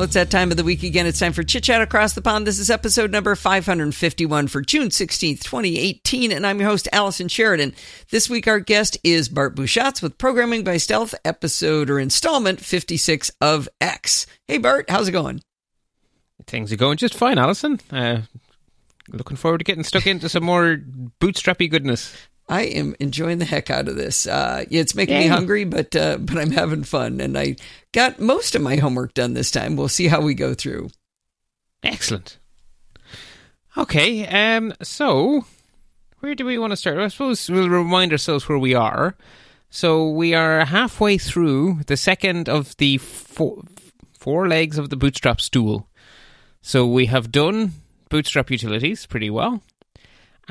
Well, it's that time of the week again. It's time for Chit Chat Across the Pond. This is episode number 551 for June 16th, 2018. And I'm your host, Allison Sheridan. This week, our guest is Bart Busschots with Programming by Stealth, episode or installment 56 of X. Hey, Bart, how's it going? Things are going just fine, Allison. Uh, looking forward to getting stuck into some more bootstrappy goodness. I am enjoying the heck out of this. Uh, it's making me hungry, but uh, but I'm having fun, and I got most of my homework done this time. We'll see how we go through. Excellent. Okay, um, so where do we want to start? I suppose we'll remind ourselves where we are. So we are halfway through the second of the four, four legs of the bootstrap stool. So we have done bootstrap utilities pretty well.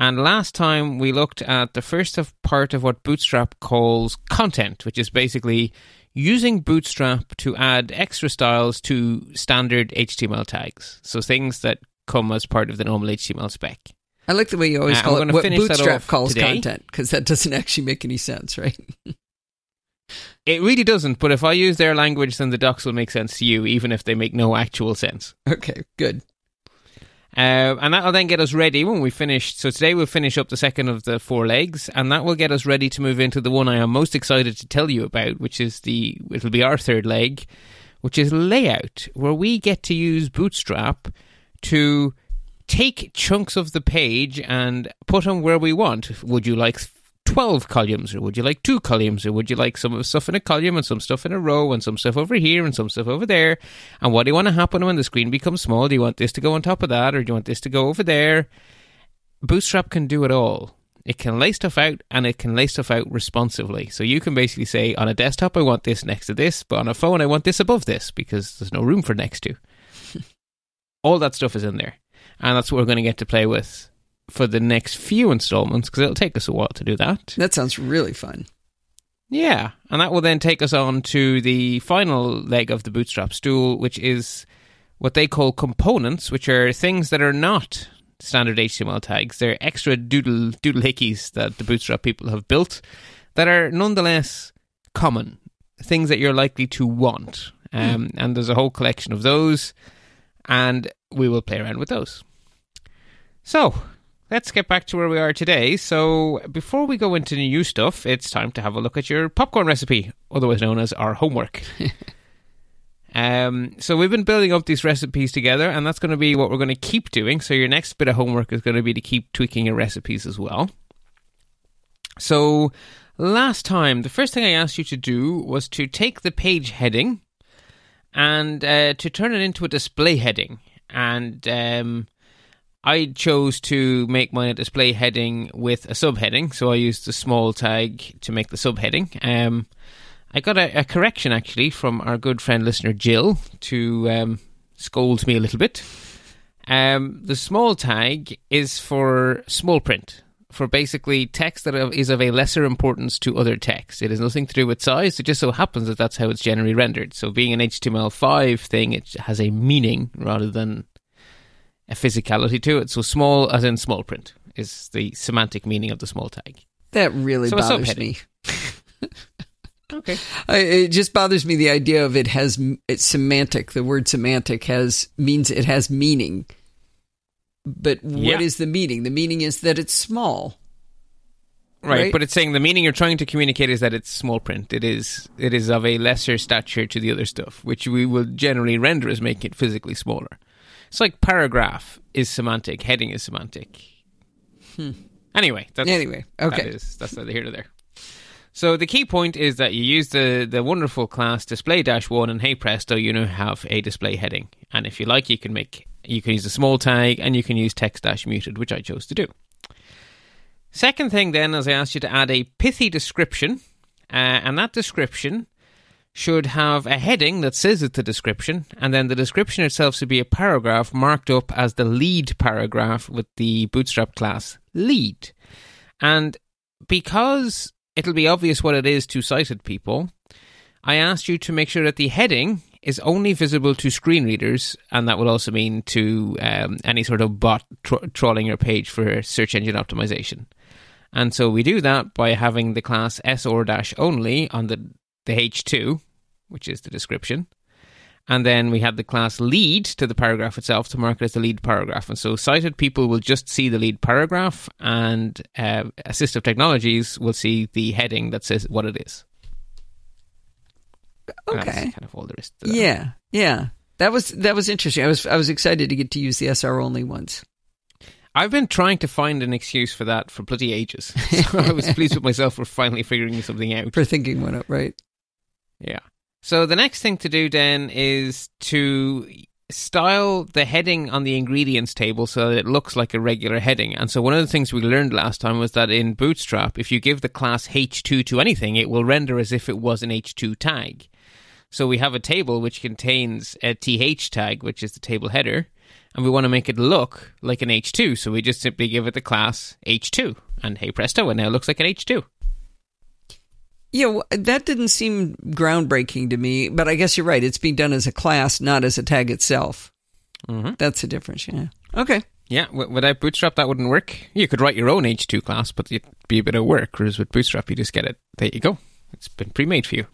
And last time we looked at the first of part of what Bootstrap calls content, which is basically using Bootstrap to add extra styles to standard HTML tags. So things that come as part of the normal HTML spec. I like the way you always Uh, call it what Bootstrap calls today. content because that doesn't actually make any sense, right? It really doesn't, but if I use their language, then the docs will make sense to you, even if they make no actual sense. okay, good. Uh, and that'll then get us ready when we finish. So today we'll finish up the second of the four legs, and that will get us ready to move into the one I am most excited to tell you about, which is the it'll be our third leg, which is layout, where we get to use Bootstrap to take chunks of the page and put them where we want. Would you like 12 columns, or would you like two columns, or would you like some stuff in a column and some stuff in a row and some stuff over here and some stuff over there? And what do you want to happen when the screen becomes small? Do you want this to go on top of that, or do you want this to go over there? Bootstrap can do it all. It can lay stuff out and it can lay stuff out responsively. So you can basically say on a desktop, I want this next to this, but on a phone, I want this above this because there's no room for next to. all that stuff is in there. And that's what we're going to get to play with for the next few installments because it'll take us a while to do that. That sounds really fun. Yeah, and that will then take us on to the final leg of the bootstrap stool, which is what they call components, which are things that are not standard HTML tags. They're extra doodle doodle hickeys that the bootstrap people have built that are nonetheless common things that you're likely to want. Um, And there's a whole collection of those, and we will play around with those. So, let's get back to where we are today. So, before we go into new stuff, it's time to have a look at your popcorn recipe, otherwise known as our homework. um, so, we've been building up these recipes together, and that's going to be what we're going to keep doing. So, your next bit of homework is going to be to keep tweaking your recipes as well. So, last time, the first thing I asked you to do was to take the page heading and uh, to turn it into a display heading. And um, I chose to make my display heading with a subheading, so I used the small tag to make the subheading. Um, I got a, a correction actually from our good friend listener Jill to um, scold me a little bit. Um, the small tag is for small print, for basically text that is of a lesser importance to other text. It has nothing to do with size. It just so happens that that's how it's generally rendered. So, being an HTML5 thing, it has a meaning rather than a physicality to it. So, small as in small print is the semantic meaning of the small tag. That really So bothers me. Okay. I, it just bothers me the idea of it has it's semantic. The word semantic has means it has meaning. But what is Yeah. the meaning? The meaning is that it's small. Right, Right. but it's saying the meaning you're trying to communicate is that it's small print. It is it is of a lesser stature to the other stuff, which we will generally render as making it physically smaller. It's like paragraph is semantic, heading is semantic. Anyway, that's Anyway, okay. That is that's neither here nor there. So the key point is that you use the the wonderful class display dash one, and hey presto, you now have a display heading. And if you like, you can make you can use a small tag, and you can use text dash muted, which I chose to do. Second thing, then, is I asked you to add a pithy description, uh, and that description should have a heading that says it's a description, and then the description itself should be a paragraph marked up as the lead paragraph with the Bootstrap class lead. And because it'll be obvious what it is to sighted people, I asked you to make sure that the heading is only visible to screen readers, and that will also mean to um, any sort of bot tro- trawling your page for search engine optimization. And so we do that by having the class dash only on the, the H2, which is the description. And then we had the class lead to the paragraph itself to mark it as the lead paragraph. And so sighted people will just see the lead paragraph, and uh, assistive technologies will see the heading that says what it is. Okay. That's kind of all there is. Yeah, yeah. That was that was interesting. I was I was excited to get to use the SR only ones. I've been trying to find an excuse for that for bloody ages. So I was pleased with myself for finally figuring something out. For thinking one up, right? Yeah. So the next thing to do then is to style the heading on the ingredients table so that it looks like a regular heading. And so one of the things we learned last time was that in Bootstrap, if you give the class H2 to anything, it will render as if it was an H2 tag. So we have a table which contains a TH tag, which is the table header, and we want to make it look like an H2. So we just simply give it the class H2, and hey presto, it now looks like an H2. Yeah, well, that didn't seem groundbreaking to me, but I guess you're right. It's being done as a class, not as a tag itself. Mhm. That's the difference. Yeah. Okay. Yeah, without Bootstrap, that wouldn't work. You could write your own H2 class, but it'd be a bit of work. Whereas with Bootstrap, you just get it. There you go. It's been pre-made for you.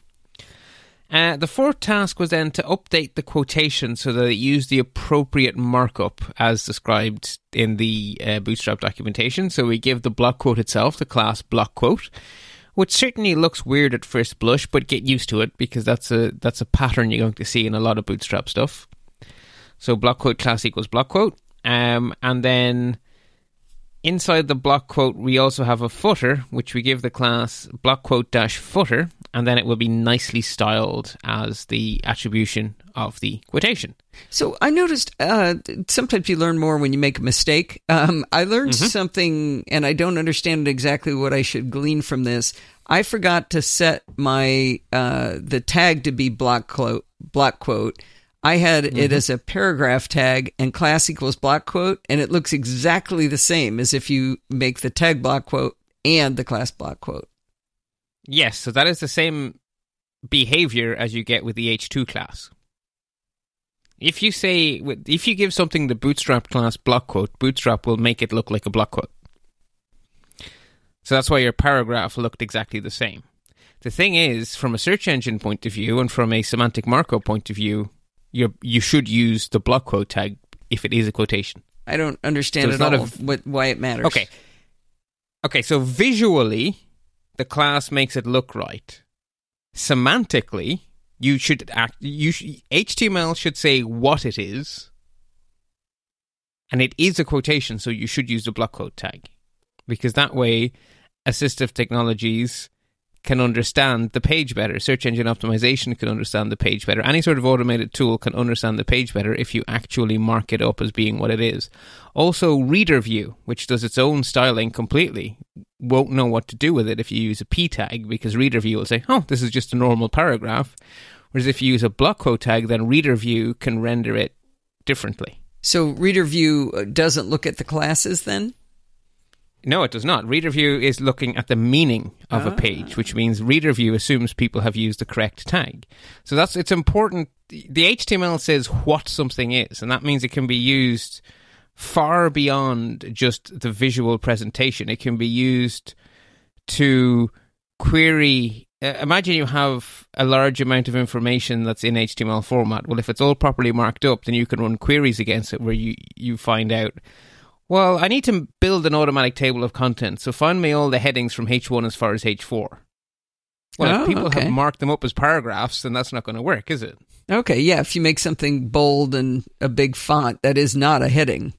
Uh, the fourth task was then to update the quotation so that it used the appropriate markup as described in the uh, Bootstrap documentation. So we give the block quote itself the class block quote, which certainly looks weird at first blush, but get used to it because that's a that's a pattern you're going to see in a lot of Bootstrap stuff. So block quote class equals block quote, um, and then inside the block quote we also have a footer, which we give the class block quote dash footer, and then it will be nicely styled as the attribution of the quotation. So I noticed uh, sometimes you learn more when you make a mistake. Um, I learned Mm-hmm. something, and I don't understand exactly what I should glean from this. I forgot to set my uh, the tag to be block quote. Block quote. I had Mm-hmm. it as a paragraph tag and class equals block quote, and it looks exactly the same as if you make the tag block quote and the class block quote. Yes, so that is the same behavior as you get with the H2 class. If you say, if you give something the Bootstrap class block quote, Bootstrap will make it look like a block quote. So that's why your paragraph looked exactly the same. The thing is, from a search engine point of view and from a semantic markup point of view, you you should use the block quote tag if it is a quotation. I don't understand So at all a- what, why it matters. Okay. Okay, so visually, the class makes it look right. Semantically, you should act. You sh- HTML should say what it is, and it is a quotation, so you should use the block quote tag because that way, assistive technologies can understand the page better. Search engine optimization can understand the page better. Any sort of automated tool can understand the page better if you actually mark it up as being what it is. Also, Reader View, which does its own styling completely, won't know what to do with it if you use a p tag because Reader View will say, "Oh, this is just a normal paragraph." Whereas if you use a block quote tag, then Reader View can render it differently. So reader view uh, doesn't look at the classes then? No, it does not. Reader view is looking at the meaning of a page, which means reader view assumes people have used the correct tag. So that's it's important. The HTML says what something is, and that means it can be used far beyond just the visual presentation. It can be used to query. Uh, imagine you have a large amount of information that's in HTML format. Well, if it's all properly marked up, then you can run queries against it where you, you find out well, I need to build an automatic table of contents, so find me all the headings from H1 as far as H4. Well, Oh, if people okay. have marked them up as paragraphs, then that's not going to work, is it? Okay, yeah, if you make something bold and a big font, that is not a heading.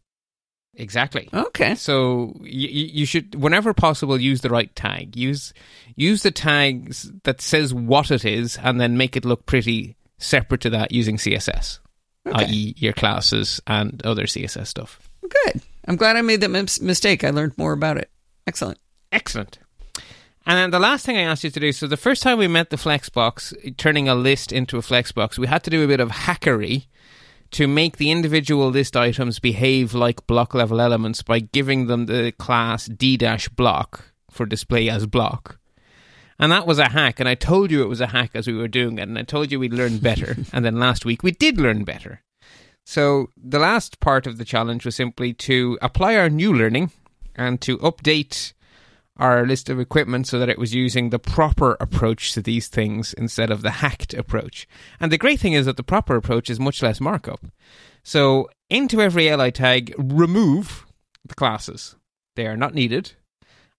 Exactly. Okay. So you, you should, whenever possible, use the right tag. Use use the tags that says what it is, and then make it look pretty separate to that using CSS, Okay. i.e., your classes and other CSS stuff. Good. I'm glad I made that mis- mistake. I learned more about it. Excellent. Excellent. And then the last thing I asked you to do so, the first time we met the Flexbox, turning a list into a Flexbox, we had to do a bit of hackery to make the individual list items behave like block level elements by giving them the class d block for display as block. And that was a hack, and I told you it was a hack as we were doing it, and I told you we'd learn better. and then last week we did learn better. So the last part of the challenge was simply to apply our new learning and to update our list of equipment so that it was using the proper approach to these things instead of the hacked approach. And the great thing is that the proper approach is much less markup. So into every li tag, remove the classes. They are not needed.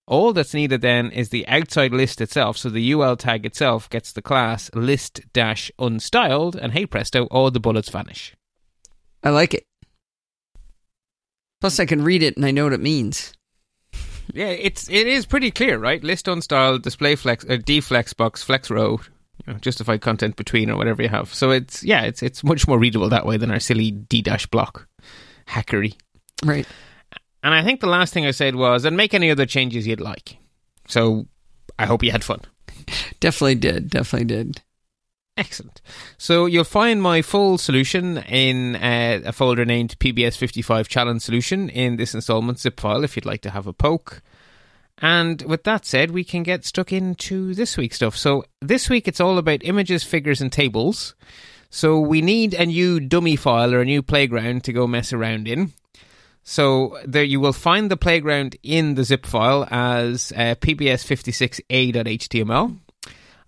All that's needed then is the outside list itself. So the UL tag itself gets the class list dash unstyled, and hey presto, all the bullets vanish. I like it. Plus, I can read it and I know what it means. Yeah, it's it is pretty clear, right? List unstyled, display flex, uh, deflex box, flex row, you know, justified content between, or whatever you have. So it's yeah, it's it's much more readable that way than our silly d dash block hackery. Right. And I think the last thing I said was, and make any other changes you'd like. So I hope you had fun. Definitely did. Definitely did. Excellent. So you'll find my full solution in uh, a folder named PBS55 Challenge Solution in this installment zip file if you'd like to have a poke. And with that said, we can get stuck into this week's stuff. So this week it's all about images, figures, and tables. So we need a new dummy file or a new playground to go mess around in. So there you will find the playground in the zip file as uh, pbs56a.html.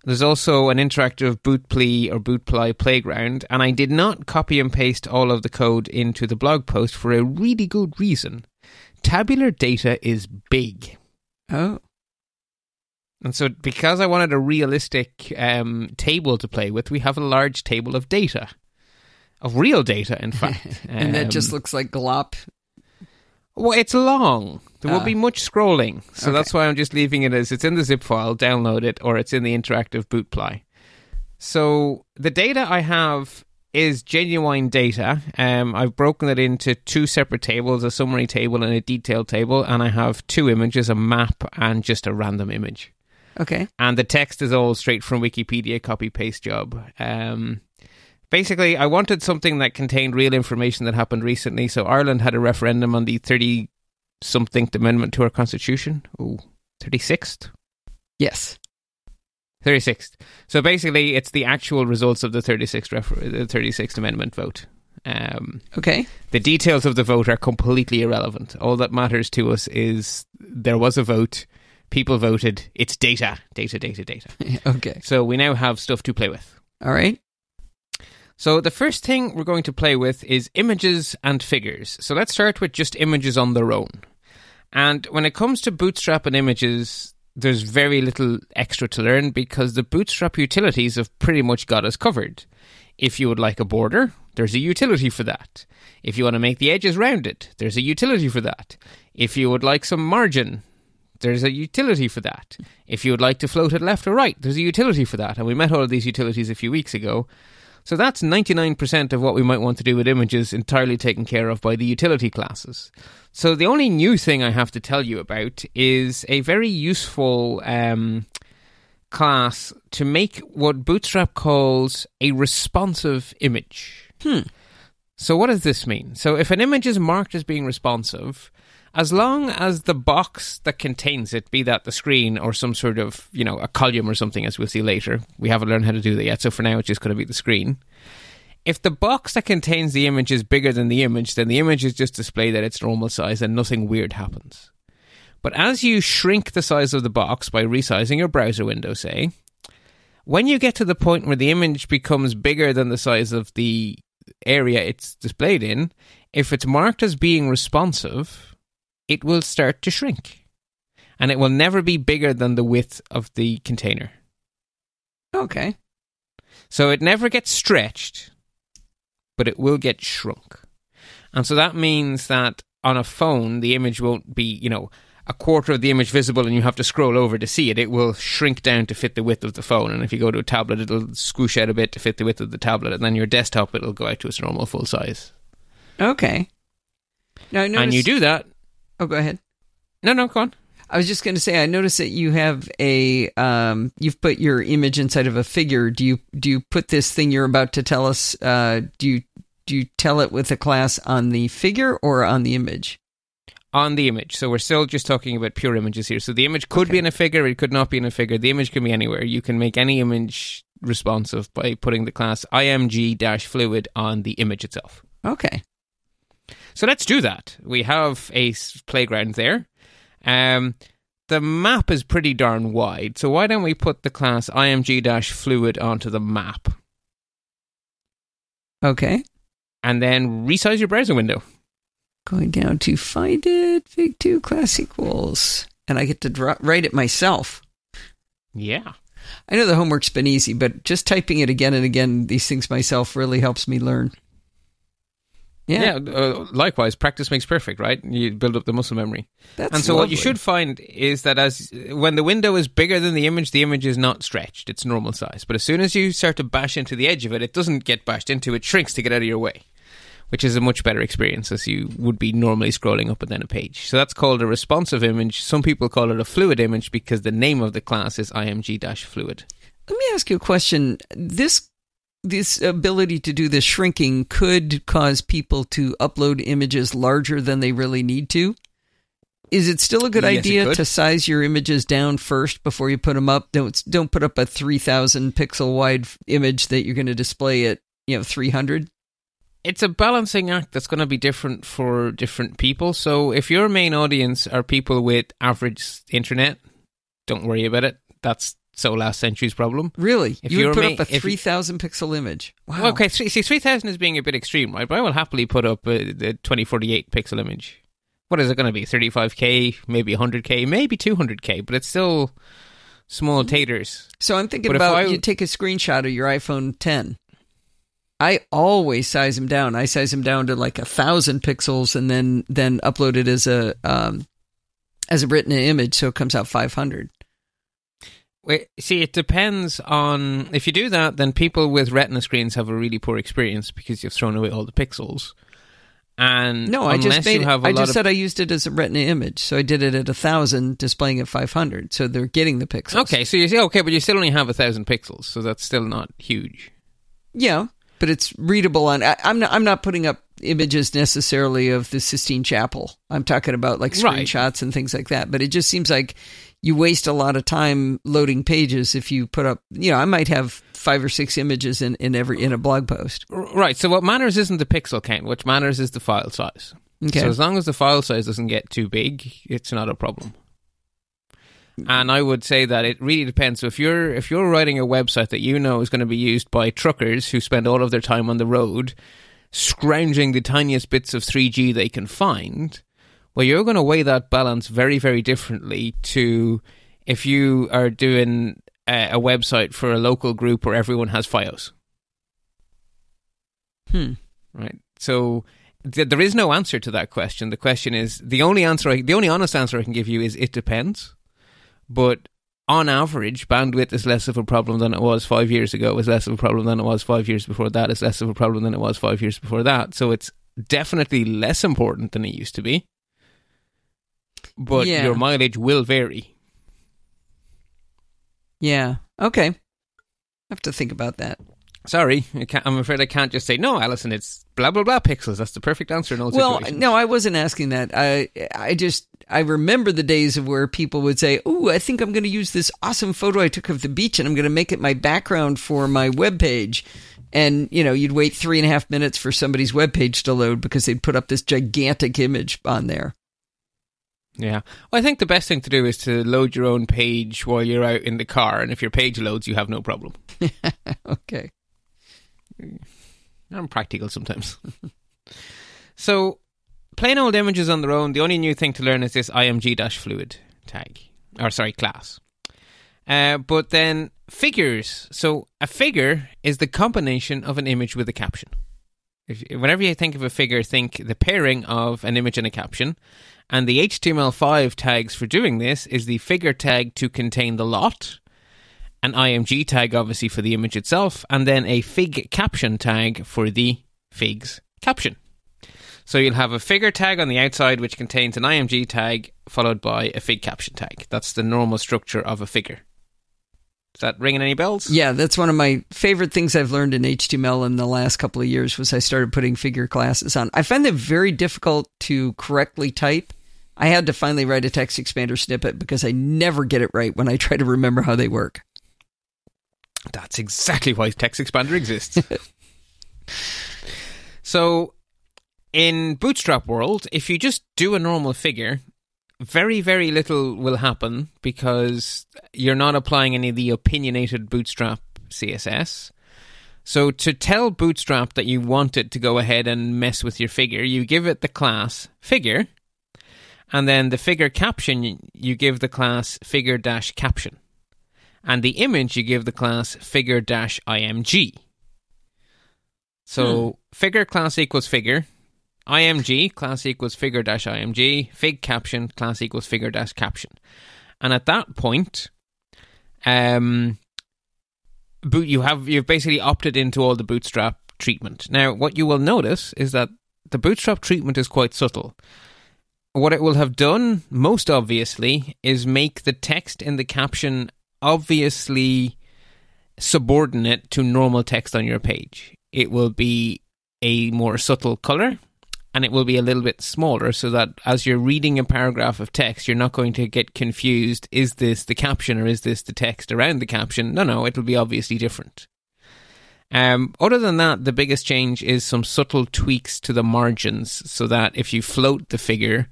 There's also an interactive bootply or bootply playground, and I did not copy and paste all of the code into the blog post for a really good reason. Tabular data is big. Oh. And so, because I wanted a realistic um, table to play with, we have a large table of data. Of real data, in fact. and that just Um, looks like glop. Well, it's long. There will Ah. be much scrolling. So Okay. that's why I'm just leaving it as it's in the zip file, download it, or it's in the interactive bootply. So the data I have is genuine data. Um, I've broken it into two separate tables, a summary table and a detailed table, and I have two images, a map and just a random image. Okay. And the text is all straight from Wikipedia, copy paste job. Um, basically, I wanted something that contained real information that happened recently. So Ireland had a referendum on the 30 something amendment to our constitution. Oh, 36th? Yes. 36th. So basically, it's the actual results of the 36th, refer- the 36th amendment vote. Um, Okay. the details of the vote are completely irrelevant. All that matters to us is there was a vote, people voted, it's data, data, data, data. okay. So we now have stuff to play with. All right. So the first thing we're going to play with is images and figures. So let's start with just images on their own. And when it comes to Bootstrap and images, there's very little extra to learn because the Bootstrap utilities have pretty much got us covered. If you would like a border, there's a utility for that. If you want to make the edges rounded, there's a utility for that. If you would like some margin, there's a utility for that. If you would like to float it left or right, there's a utility for that. And we met all of these utilities a few weeks ago. So that's 99% of what we might want to do with images entirely taken care of by the utility classes. So the only new thing I have to tell you about is a very useful um, class to make what Bootstrap calls a responsive image. Hmm. So what does this mean? So if an image is marked as being responsive, as long as the box that contains it, be that the screen or some sort of, you know, a column or something, as we'll see later, we haven't learned how to do that yet, so for now it's just going to be the screen. If the box that contains the image is bigger than the image, then the image is just displayed at its normal size and nothing weird happens. But as you shrink the size of the box by resizing your browser window, say, when you get to the point where the image becomes bigger than the size of the area it's displayed in, if it's marked as being responsive, it will start to shrink. And it will never be bigger than the width of the container. Okay. So it never gets stretched, but it will get shrunk. And so that means that on a phone, the image won't be, you know, a quarter of the image visible and you have to scroll over to see it. It will shrink down to fit the width of the phone. And if you go to a tablet, it'll squish out a bit to fit the width of the tablet. And then your desktop, it'll go out to its normal full size. Okay. Now noticed, And you do that. Oh, go ahead. No, no, go on. I was just going to say, I noticed that you have a, um, you've put your image inside of a figure. Do you do you put this thing you're about to tell us? Uh, do you do you tell it with a class on the figure or on the image? on the image. So we're still just talking about pure images here. So the image could Okay. be in a figure, it could not be in a figure. The image can be anywhere. You can make any image responsive by putting the class img-fluid on the image itself. Okay. So let's do that. We have a playground there. Um, the map is pretty darn wide. So why don't we put the class img fluid onto the map Okay. and then resize your browser window? Going down to find it, Fig 2 class equals. And I get to draw, write it myself. Yeah. I know the homework's been easy, but just typing it again and again, these things myself really helps me learn. Yeah, Yeah. uh, likewise, practice makes perfect, right? You build up the muscle memory. that's and so what you should find is that as when the window is bigger than the image, the image is not stretched; it's normal size. But as soon as you start to bash into the edge of it, it doesn't get bashed into; it shrinks to get out of your way, which is a much better experience as you would be normally scrolling up and down a page. So that's called a responsive image. Some people call it a fluid image because the name of the class is img-fluid. Let me ask you a question. This this ability to do this shrinking could cause people to upload images larger than they really need to. Is it still a good Yes, idea to size your images down first before you put them up? Don't don't put up a 3000 pixel wide image that you're going to display at, you know, 300. it's a balancing act that's going to be different for different people. So if your main audience are people with average internet, don't worry about it. That's so last century's problem. Really? If you would put up a 3000 pixel image. Wow. Well, okay, three, see, 3000 is being a bit extreme, right? But I will happily put up a, the 2048 pixel image. What is it going to be? 35k, maybe 100k, maybe 200k, but it's still small taters. So I'm thinking But about I- you take a screenshot of your iPhone 10. I always size them down. I size them down to like a thousand pixels, and then then upload it as a um, as a written image, so it comes out 500. Wait, see, it depends on if you do that, then people with retina screens have a really poor experience because you've thrown away all the pixels. And No, I unless just made. you have a I just of said I used it as a retina image, so I did it at a thousand, displaying at 500. So they're getting the pixels. Okay, so you say okay, but you still only have a thousand pixels, so that's still not huge. Yeah, but it's readable on. I, I'm not. I'm not putting up images necessarily of the Sistine Chapel. I'm talking about like Right. screenshots and things like that. But it just seems like you waste a lot of time loading pages if you put up. You know, I might have five or six images in in every in a blog post. Right. So what matters isn't the pixel count. What matters is the file size. Okay. So as long as the file size doesn't get too big, it's not a problem. And I would say that it really depends. So if you're if you're writing a website that you know is going to be used by truckers who spend all of their time on the road scrounging the tiniest bits of 3G they can find, well, you're going to weigh that balance very, very differently to if you are doing a, a website for a local group where everyone has FiOS Hmm. right? So th- there is no answer to that question. The question is the only answer, I, the only honest answer I can give you is it depends. But on average, bandwidth is less of a problem than it was five years ago. It was less of a problem than it was five years before that. It's less of a problem than it was five years before that. So it's definitely less important than it used to be. But Yeah. your mileage will vary. Yeah. Okay. I have to think about that. Sorry, I'm afraid I can't just say no, Allison. It's blah blah blah pixels. That's the perfect answer in all Well, situations. no, I wasn't asking that. I I just I remember the days of where people would say, "Oh, I think I'm going to use this awesome photo I took of the beach, and I'm going to make it my background for my web page." And you know, you'd wait three and a half minutes for somebody's web page to load because they'd put up this gigantic image on there. Yeah. Well, I think the best thing to do is to load your own page while you're out in the car, and if your page loads, you have no problem. Okay. I'm practical sometimes. so, plain old images on their own, the only new thing to learn is this img fluid tag, or sorry, class. Uh, but then figures. So, a figure is the combination of an image with a caption. If, whenever you think of a figure, think the pairing of an image and a caption. And the HTML5 tags for doing this is the figure tag to contain the lot, an IMG tag obviously for the image itself, and then a fig caption tag for the fig's caption. So you'll have a figure tag on the outside which contains an IMG tag followed by a fig caption tag. That's the normal structure of a figure. Is that ringing any bells? Yeah, that's one of my favorite things I've learned in HTML in the last couple of years was I started putting figure classes on. I find them very difficult to correctly type. I had to finally write a text expander snippet because I never get it right when I try to remember how they work. That's exactly why Text Expander exists. so, in Bootstrap world, if you just do a normal figure, very, very little will happen because you're not applying any of the opinionated Bootstrap CSS. So to tell Bootstrap that you want it to go ahead and mess with your figure, you give it the class figure, and then the figure caption you give the class figure dash caption, and the image you give the class figure dash img. So hmm. figure class equals figure, img class equals figure dash img, fig caption class equals figure dash caption, and at that point, um, boot you have you've basically opted into all the bootstrap treatment. Now, what you will notice is that the bootstrap treatment is quite subtle. What it will have done, most obviously, is make the text in the caption obviously subordinate to normal text on your page. It will be a more subtle color and it will be a little bit smaller so that as you're reading a paragraph of text, you're not going to get confused. Is this the caption or is this the text around the caption? No, no, it'll be obviously different. Um, other than that, the biggest change is some subtle tweaks to the margins so that if you float the figure,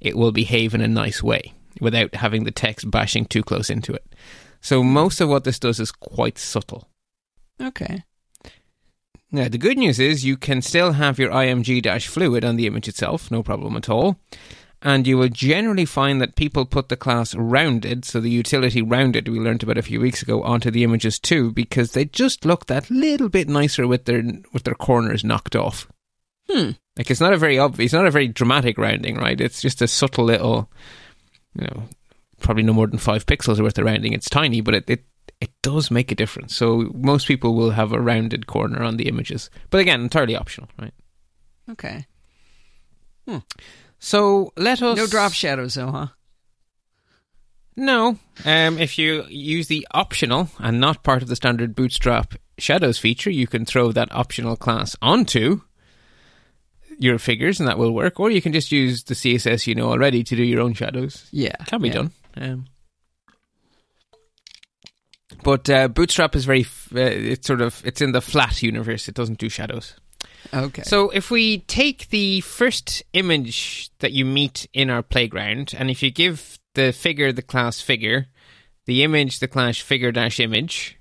it will behave in a nice way without having the text bashing too close into it. So most of what this does is quite subtle. Okay. Now, the good news is you can still have your IMG fluid on the image itself, no problem at all. And you will generally find that people put the class rounded, so the utility rounded we learned about a few weeks ago, onto the images too, because they just look that little bit nicer with their with their corners knocked off. Hmm. Like it's not a very obvious, it's not a very dramatic rounding, right? It's just a subtle little, you know, probably no more than five pixels worth of rounding. It's tiny, but it, it it does make a difference. So most people will have a rounded corner on the images, but again, entirely optional, right? Okay. Hmm. So let us no drop shadows, though, huh? No. Um, if you use the optional and not part of the standard Bootstrap shadows feature, you can throw that optional class onto your figures, and that will work. Or you can just use the CSS you know already to do your own shadows. Yeah, can be yeah. done. Um, but uh, Bootstrap is very, uh, it's sort of, it's in the flat universe. It doesn't do shadows. Okay. So if we take the first image that you meet in our playground, and if you give the figure the class figure, the image the class figure dash image,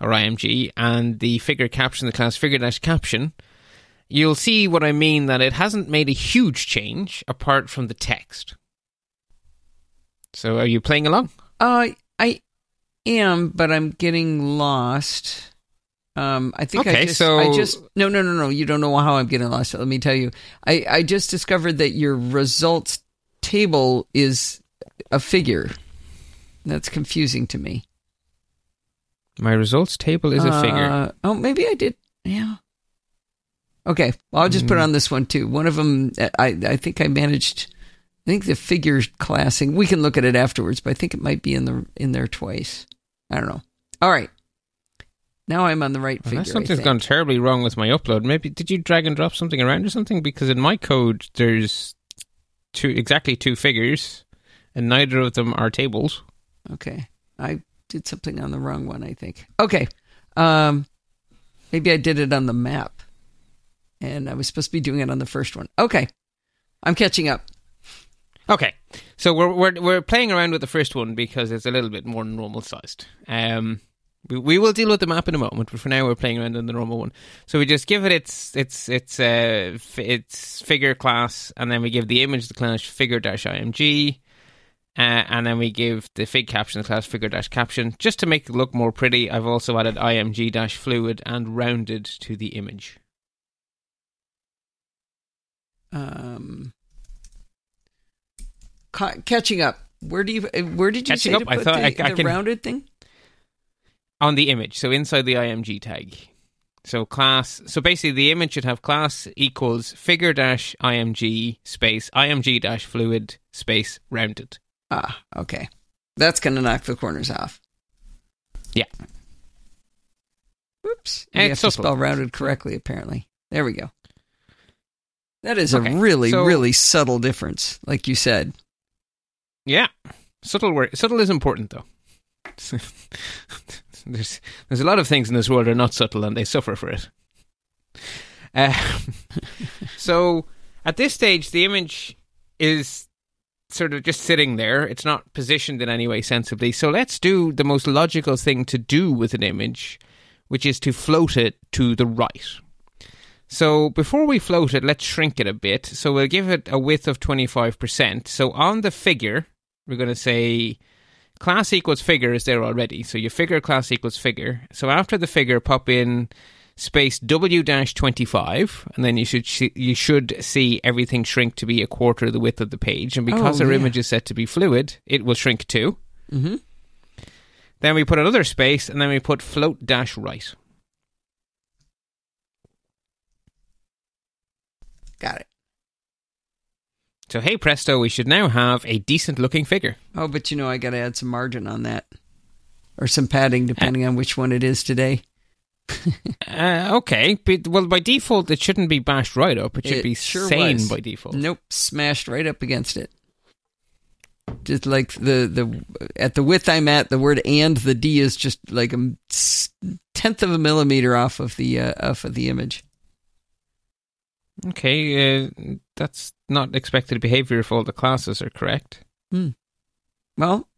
or IMG, and the figure caption the class figure dash caption, you'll see what I mean that it hasn't made a huge change apart from the text. So are you playing along? Uh, I am, but I'm getting lost. Um, I think okay, I just, so... I just, no, no, no, no. You don't know how I'm getting lost. Let me tell you. I, I just discovered that your results table is a figure. That's confusing to me. My results table is a uh, figure. Oh, maybe I did. Yeah. Okay. Well, I'll just mm. put on this one too. One of them, I, I think I managed. I think the figure classing. We can look at it afterwards, but I think it might be in the in there twice. I don't know. All right. Now I'm on the right figure. Unless something's gone terribly wrong with my upload. Maybe did you drag and drop something around or something? Because in my code there's two exactly two figures, and neither of them are tables. Okay, I did something on the wrong one. I think. Okay, um, maybe I did it on the map, and I was supposed to be doing it on the first one. Okay, I'm catching up. Okay, so we're we're we're playing around with the first one because it's a little bit more normal sized. Um, we, we will deal with the map in a moment, but for now we're playing around in the normal one. So we just give it its its its uh its figure class, and then we give the image the class figure dash img, uh, and then we give the fig caption the class figure dash caption just to make it look more pretty. I've also added img dash fluid and rounded to the image. Um ca- catching up. Where do you? Where did you catching say up? to put I thought the, I, I the can, rounded thing on the image. So inside the img tag. So class. So basically, the image should have class equals figure dash img space img dash fluid space rounded. Ah, okay. That's going to knock the corners off. Yeah. Whoops. You have to spell rounded correctly, apparently. There we go. That is okay. a really, so, really subtle difference, like you said. Yeah, subtle work. Subtle is important, though. there's there's a lot of things in this world that are not subtle, and they suffer for it. Uh, so at this stage, the image is sort of just sitting there. It's not positioned in any way sensibly. So let's do the most logical thing to do with an image, which is to float it to the right. So before we float it, let's shrink it a bit. So we'll give it a width of 25%. So on the figure, we're going to say class equals figure is there already. So your figure class equals figure. So after the figure, pop in space W dash 25, and then you should see, you should see everything shrink to be a quarter of the width of the page. And because Oh, our yeah. image is set to be fluid, it will shrink too. Mm-hmm. Then we put another space, and then we put float dash right. Got it. So hey presto, we should now have a decent looking figure. Oh, but you know, I got to add some margin on that, or some padding, depending on which one it is today. Uh, okay, but, well by default it shouldn't be bashed right up. It should It be sure sane was. by default. Nope, smashed right up against it. Just like the the at the width I'm at, the word and the D is just like a tenth of a millimeter off of the uh, off of the image. Okay, uh, that's not expected behavior if all the classes are correct. Hmm. Well,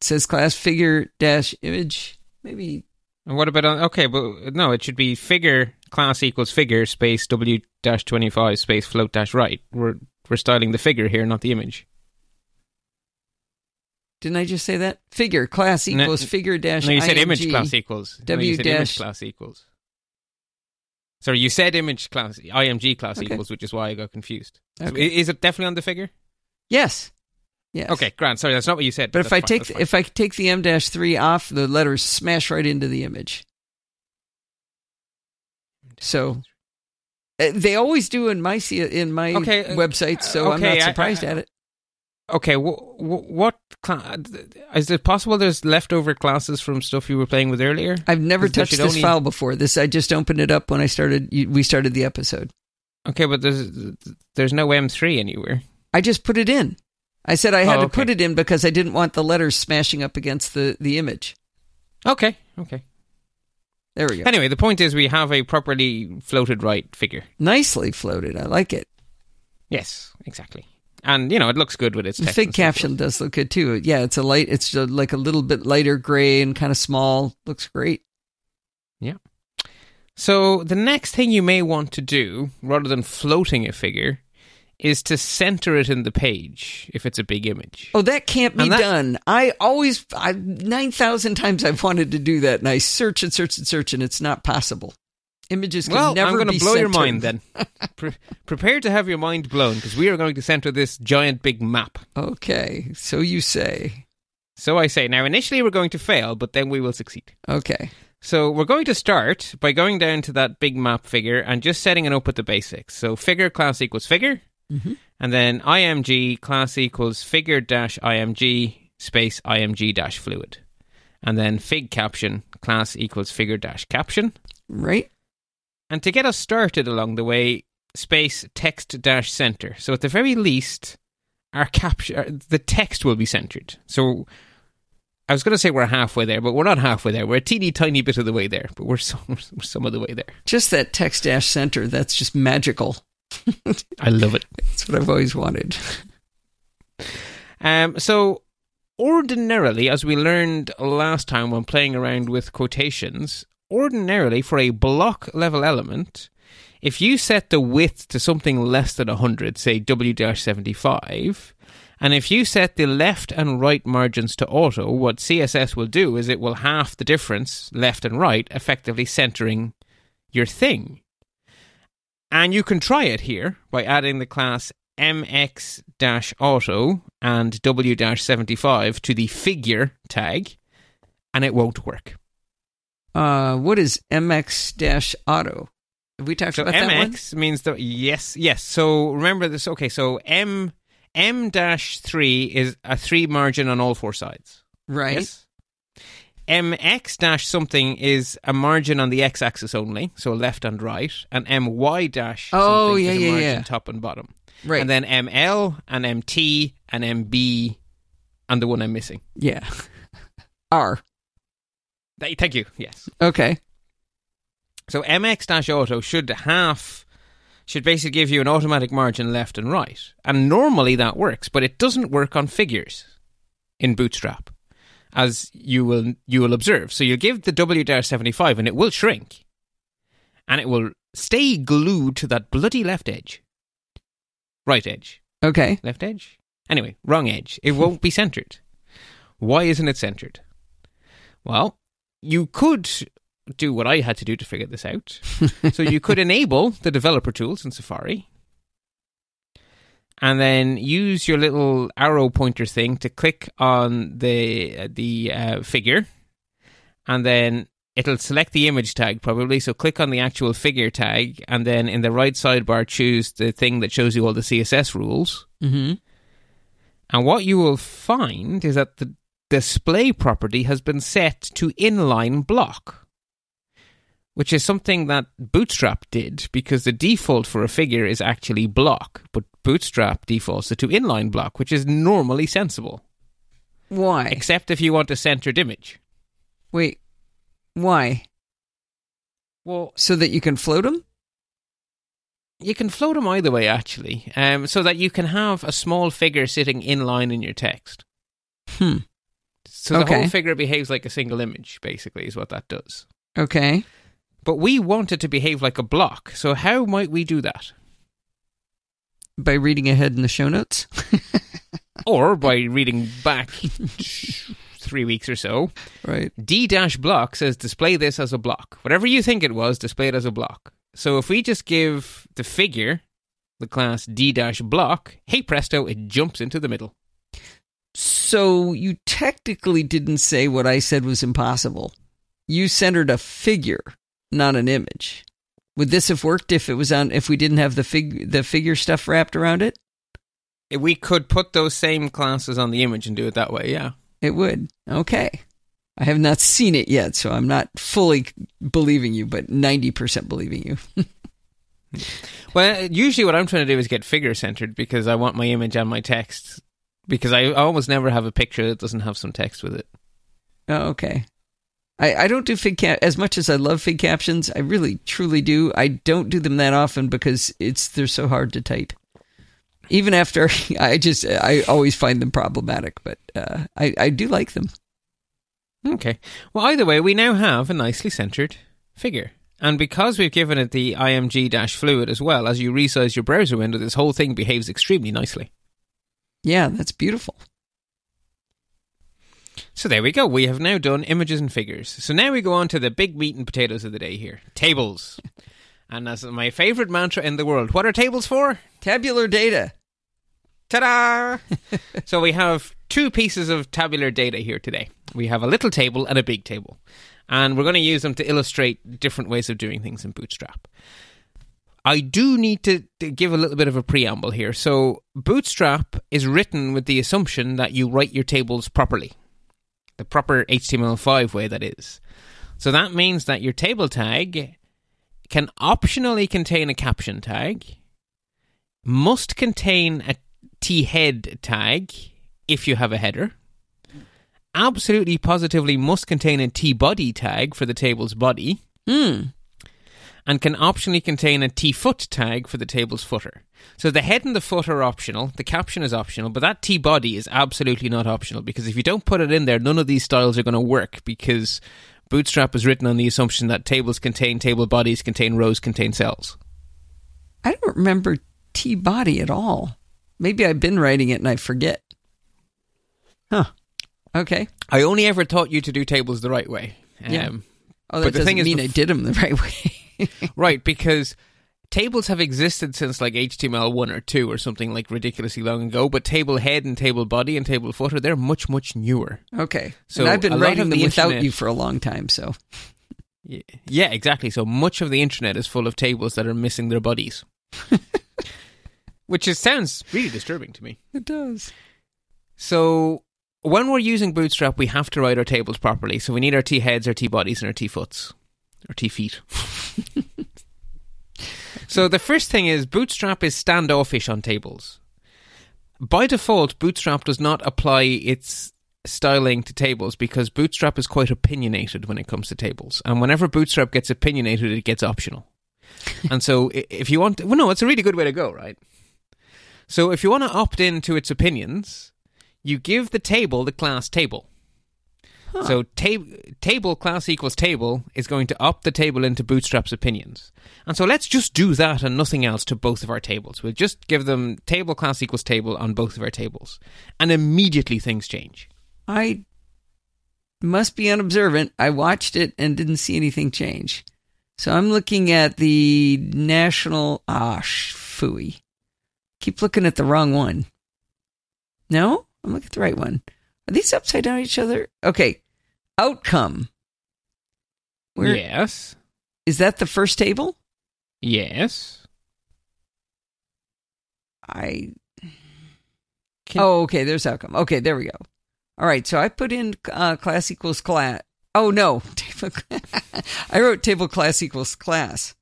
it says class figure dash image. Maybe And what about? Okay, but no, it should be figure class equals figure space w dash twenty five space float dash right. We're we're styling the figure here, not the image. didn't I just say that? Figure class No, equals figure dash. No, you said image class equals. W said dash- image class equals. Sorry, you said image class img class Okay. equals, which is why I got confused. Okay. i- is it definitely on the figure? Yes. Yes. Okay, Grant. Sorry, that's not what you said. But if I fine, take if I take the M dash three off, the letters smash right into the image. So uh, they always do in my in my Okay, uh, website, so I'm okay, not I- surprised I- at it. Okay, wh- wh- what is it possible? There's leftover classes from stuff you were playing with earlier. I've never touched this only- file before. This I just opened it up when I started. you- We started the episode. Okay, but there's there's no M3 anywhere. I just put it in. I said I had Oh, to put it in because I didn't want the letters smashing up against the the image. Okay, okay. There we go. Anyway, the point is we have a properly floated right figure. Nicely floated. I like it. Yes, exactly. And you know it looks good with its The fig and caption does look good too. Yeah, it's a light. It's a, like a little bit lighter gray and kind of small. Looks great. Yeah. So the next thing you may want to do, rather than floating a figure, is to center it in the page if it's a big image. Oh, that can't be that- done. I always, I, 9,000 times I've wanted to do that, and I search and search and search, and it's not possible. Images can well, never I'm going to blow your mind then. Pre- prepare to have your mind blown because we are going to center this giant big map. Okay, so you say. So I say, now initially we're going to fail, but then we will succeed. Okay. So we're going to start by going down to that big map figure and just setting it up with the basics. So figure class equals figure, Mhm. and then img class equals figure dash img space img dash fluid, and then fig caption class equals figure dash caption. Right? And to get us started along the way, space text dash center. So at the very least, our capture the text will be centered. So I was going to say we're halfway there, but we're not halfway there. We're a teeny tiny bit of the way there, but we're some, we're some of the way there. Just that text dash center, that's just magical. I love it. That's what I've always wanted. Um, so ordinarily, as we learned last time when playing around with quotations, ordinarily for a block level element, if you set the width to something less than 100, say W-75, and if you set the left and right margins to auto, what CSS will do is it will half the difference, left and right, effectively centering your thing. And you can try it here by adding the class mx-auto and w-75 to the figure tag, and it won't work. Uh, what is MX dash auto? Have we talked So about that one? mx means the yes, yes. So remember this. Okay, so m m dash three is a three margin on all four sides. Right. Yes. mx dash something is a margin on the x-axis only, so left and right, and my dash Oh, something yeah, is a yeah, margin yeah. top and bottom. Right. And then ML and MT and MB and the one I'm missing. yeah. R. Th- Thank you. Yes. Okay. So MX dash auto should half should basically give you an automatic margin left and right. And normally that works, but it doesn't work on figures in Bootstrap, as you will you will observe. So you give the W-75 and it will shrink. And it will stay glued to that bloody left edge. Right edge. Okay. Left edge? Anyway, wrong edge. It won't be centered. Why isn't it centered? Well, you could do what I had to do to figure this out. so you could enable the developer tools in Safari and then use your little arrow pointer thing to click on the the uh, figure and then it'll select the image tag probably so click on the actual figure tag and then in the right sidebar choose the thing that shows you all the css rules Mm-hmm. and what you will find is that the display property has been set to inline block, which is something that Bootstrap did because the default for a figure is actually block, but Bootstrap defaults it to inline block, which is normally sensible, Why? except if you want a centered image. Wait. Why? Well, So that you can float them? you can float them either way, actually, um, so that you can have a small figure sitting in line in your text. Hmm. So the Okay. whole figure behaves like a single image, basically, is what that does. Okay. But we want it to behave like a block. So how might we do that? By reading ahead in the show notes? Or by reading back three weeks or so. right. D dash block says display this as a block. Whatever you think it was, display it as a block. So if we just give the figure the class D dash block, hey presto, it jumps into the middle. So you technically didn't say what I said was impossible. You centered a figure, not an image. Would this have worked if it was on if we didn't have the fig the figure stuff wrapped around it? Eh, we could put those same classes on the image and do it that way, yeah. It would. Okay. I have not seen it yet, so I'm not fully believing you, but 90% believing you. Well, usually what I'm trying to do is get figure centered because I want my image and my text. Because I almost never have a picture that doesn't have some text with it. Oh, okay. I, I don't do fig cap as much as I love fig captions. I really truly do. I don't do them that often because it's they're so hard to type. Even after I just I always find them problematic, but uh, I I do like them. Okay. Well, either way, we now have a nicely centered figure. And because we've given it the img fluid as well, as you resize your browser window, this whole thing behaves extremely nicely. Yeah, that's beautiful. So there we go. We have now done images and figures. So now we go on to the big meat and potatoes of the day here tables. and as my favorite mantra in the world, what are tables for? Tabular data. Ta da! so we have two pieces of tabular data here today. We have a little table and a big table. And we're going to use them to illustrate different ways of doing things in Bootstrap. I do need to, to give a little bit of a preamble here. So, Bootstrap is written with the assumption that you write your tables properly, the proper HTML5 way, that is. So, that means that your table tag can optionally contain a caption tag, must contain a T head tag if you have a header, absolutely positively must contain a T body tag for the table's body, Hmm. And can optionally contain a T foot tag for the table's footer. So the head and the foot are optional, the caption is optional, but that T body is absolutely not optional because if you don't put it in there, none of these styles are going to work because Bootstrap is written on the assumption that tables contain table bodies, contain rows, contain cells. I don't remember T body at all. Maybe I've been writing it and I forget. Huh. Okay. I only ever taught you to do tables the right way. Um, Yeah. Oh, But the doesn't thing is mean bef- I did them the right way. Right, because tables have existed since like HTML 1 or 2 or something like ridiculously long ago, but table head and table body and table footer, they're much, much newer. okay. So and I've been writing them the without internet- you for a long time, so Yeah, yeah, exactly. So much of the internet is full of tables that are missing their bodies. Which is, sounds really disturbing to me. it does. So when we're using Bootstrap, we have to write our tables properly. So we need our T heads, our T bodies, and our T foots, or T feet. so the first thing is Bootstrap is standoffish on tables. By default, Bootstrap does not apply its styling to tables because Bootstrap is quite opinionated when it comes to tables. And whenever Bootstrap gets opinionated, it gets optional. and so if you want, well, no, it's a really good way to go, right? So if you want to opt into its opinions, you give the table the class table. So tab- table class equals table is going to opt the table into Bootstrap's opinions. And so let's just do that and nothing else to both of our tables. We'll just give them table class equals table on both of our tables. And immediately things change. I must be unobservant. I watched it and didn't see anything change. So I'm looking at the national. Ah, sh- phooey. Keep looking at the wrong one. No, I'm looking at the right one. Are these upside down each other? Okay. Outcome. Where yes. Is that the first table? Yes. I. Can- oh, okay. There's outcome. Okay, there we go. All right. So I put in uh, class equals class. Oh no. I wrote table class equals class.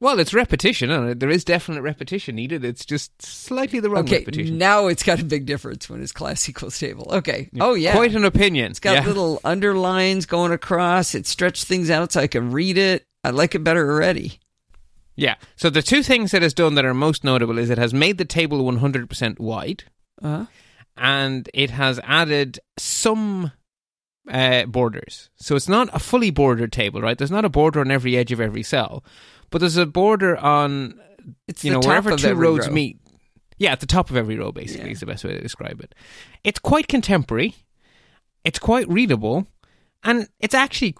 Well, it's repetition. There is definite repetition needed. It's just slightly the wrong Okay, repetition. now it's got a big difference when it's class equals table. Okay. Oh yeah. Quite an opinion. it's got yeah. little underlines going across. It stretched things out so I can read it. I like it better already. Yeah. So the two things it has done that are most notable is it has made the table 100% wide Uh, and it has added some uh, borders. So it's not a fully bordered table, right? There's not a border on every edge of every cell, but there's a border on it's you know wherever two roads row. meet. Yeah, at the top of every row, basically, Yeah. is the best way to describe it. It's quite contemporary. It's quite readable, and it's actually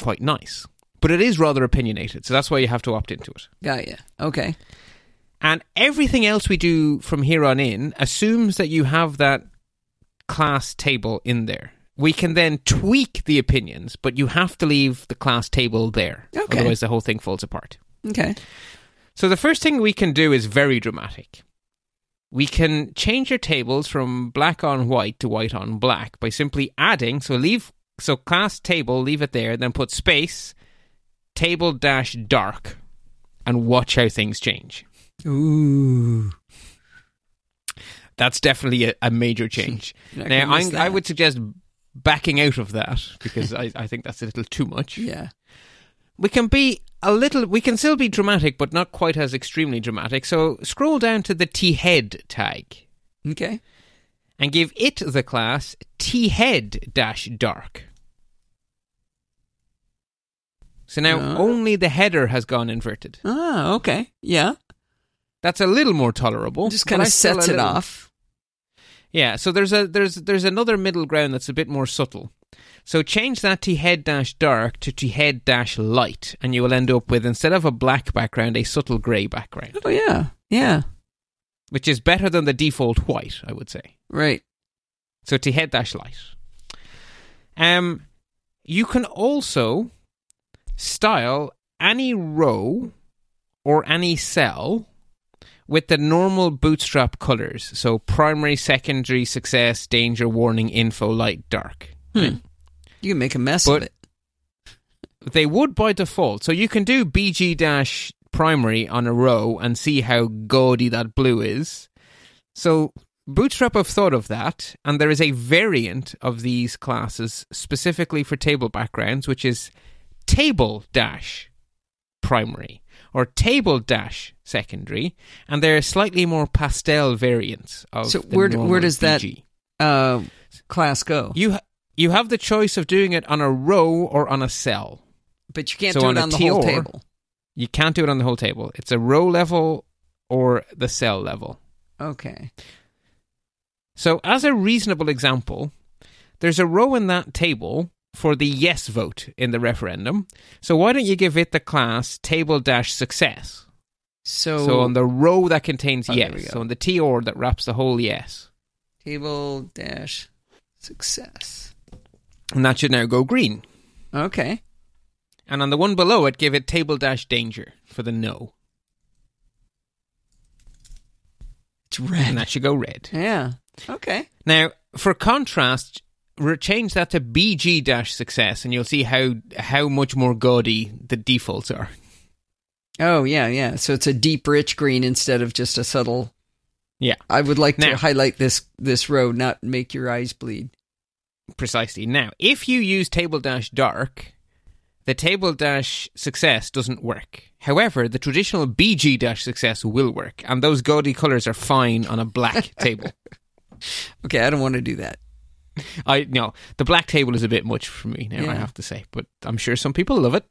quite nice. But it is rather opinionated, so that's why you have to opt into it. Yeah, ya. Okay. And everything else we do from here on in assumes that you have that class table in there. We can then tweak the opinions, but you have to leave the class table there. Okay. Otherwise, the whole thing falls apart. Okay. So the first thing we can do is very dramatic. We can change your tables from black on white to white on black by simply adding. So leave so class table, leave it there, then put space table dash dark, and watch how things change. Ooh. That's definitely a, a major change. Now, I'm, I would suggest backing out of that because I, I think that's a little too much. Yeah. We can be a little, we can still be dramatic, but not quite as extremely dramatic. So scroll down to the T head tag Okay. and give it the class T head dash dark. So now Ah. only the header has gone inverted. Ah, okay. Yeah. That's a little more tolerable. Just kind of sets it little- off. Yeah, so there's a there's there's another middle ground that's a bit more subtle. So change that to head dash dark to to head dash light, and you will end up with instead of a black background, a subtle grey background, Oh yeah. Yeah. which is better than the default white, I would say. Right. So to head dash light. Um, you can also style any row or any cell with the normal bootstrap colors. So primary, secondary, success, danger, warning, info, light, dark. Hmm. You can make a mess But- of it. They would by default. So you can do BG dash primary on a row and see how gaudy that blue is. So Bootstrap have thought of that, and there is a variant of these classes specifically for table backgrounds, which is table dash primary or table dash secondary, and there are slightly more pastel variants of. So the where- where does that- BG. Uh, class go. You ha- you have the choice of doing it on a row or on a cell. but you can't so do on it on the whole table. You can't do it on the whole table. It's a row level or the cell level. Okay. So, as a reasonable example, there's a row in that table for the yes vote in the referendum. So, why don't you give it the class table dash success? So, So, on the row that contains Oh, yes, so on the TR that wraps the whole yes. table dash success. And that should now go green. Okay. And on the one below it, give it table dash danger for the no. It's red. And that should go red. Yeah. Okay. Now, for contrast, change that to BG dash success, and you'll see how how much more gaudy the defaults are. Oh yeah, yeah. So it's a deep, rich green instead of just a subtle. Yeah, I would like to highlight this this row, not make your eyes bleed. precisely. Now, if you use table dash dark, the table dash success doesn't work. However, the traditional BG dash success will work, and those gaudy colors are fine on a black table. Okay, I don't want to do that. I no, the black table is a bit much for me now. I have to say, but I'm sure some people love it.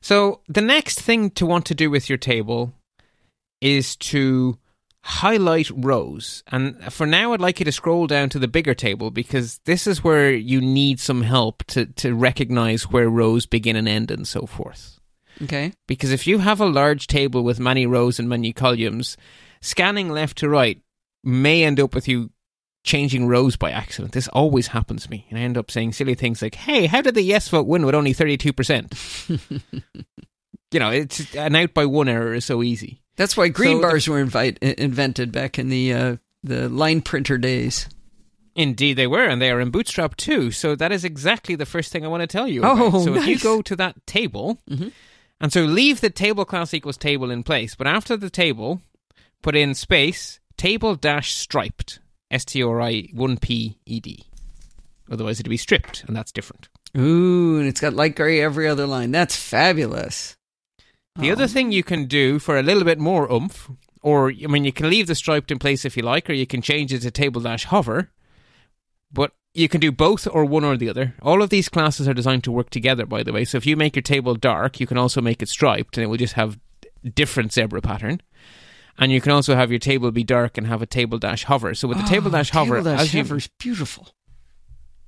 So the next thing to want to do with your table is to highlight rows. And for now, I'd like you to scroll down to the bigger table because this is where you need some help to to recognize where rows begin and end and so forth. Okay. Because if you have a large table with many rows and many columns, scanning left to right may end up with you changing rows by accident. This always happens to me. And I end up saying silly things like, hey, how did the yes vote win with only 32%? you know, it's an out by one error is so easy. That's why green So bars were invite, invented back in the uh, the line printer days. Indeed, they were, and they are in Bootstrap too. So that is exactly the first thing I want to tell you. About. Oh, so if you go to that table, Mhm. and so leave the table class equals table in place, but after the table, put in space table dash striped s t r i one p e d. Otherwise, it'd be stripped, and that's different. Ooh, and it's got light gray every other line. That's fabulous. The Oh. other thing you can do for a little bit more oomph, or I mean, you can leave the striped in place if you like, or you can change it to table dash hover. But you can do both or one or the other. All of these classes are designed to work together, by the way. So if you make your table dark, you can also make it striped, and it will just have different zebra pattern. And you can also have your table be dark and have a table dash hover. So with the ah, table Oh, dash hover, table dash as you hover's beautiful.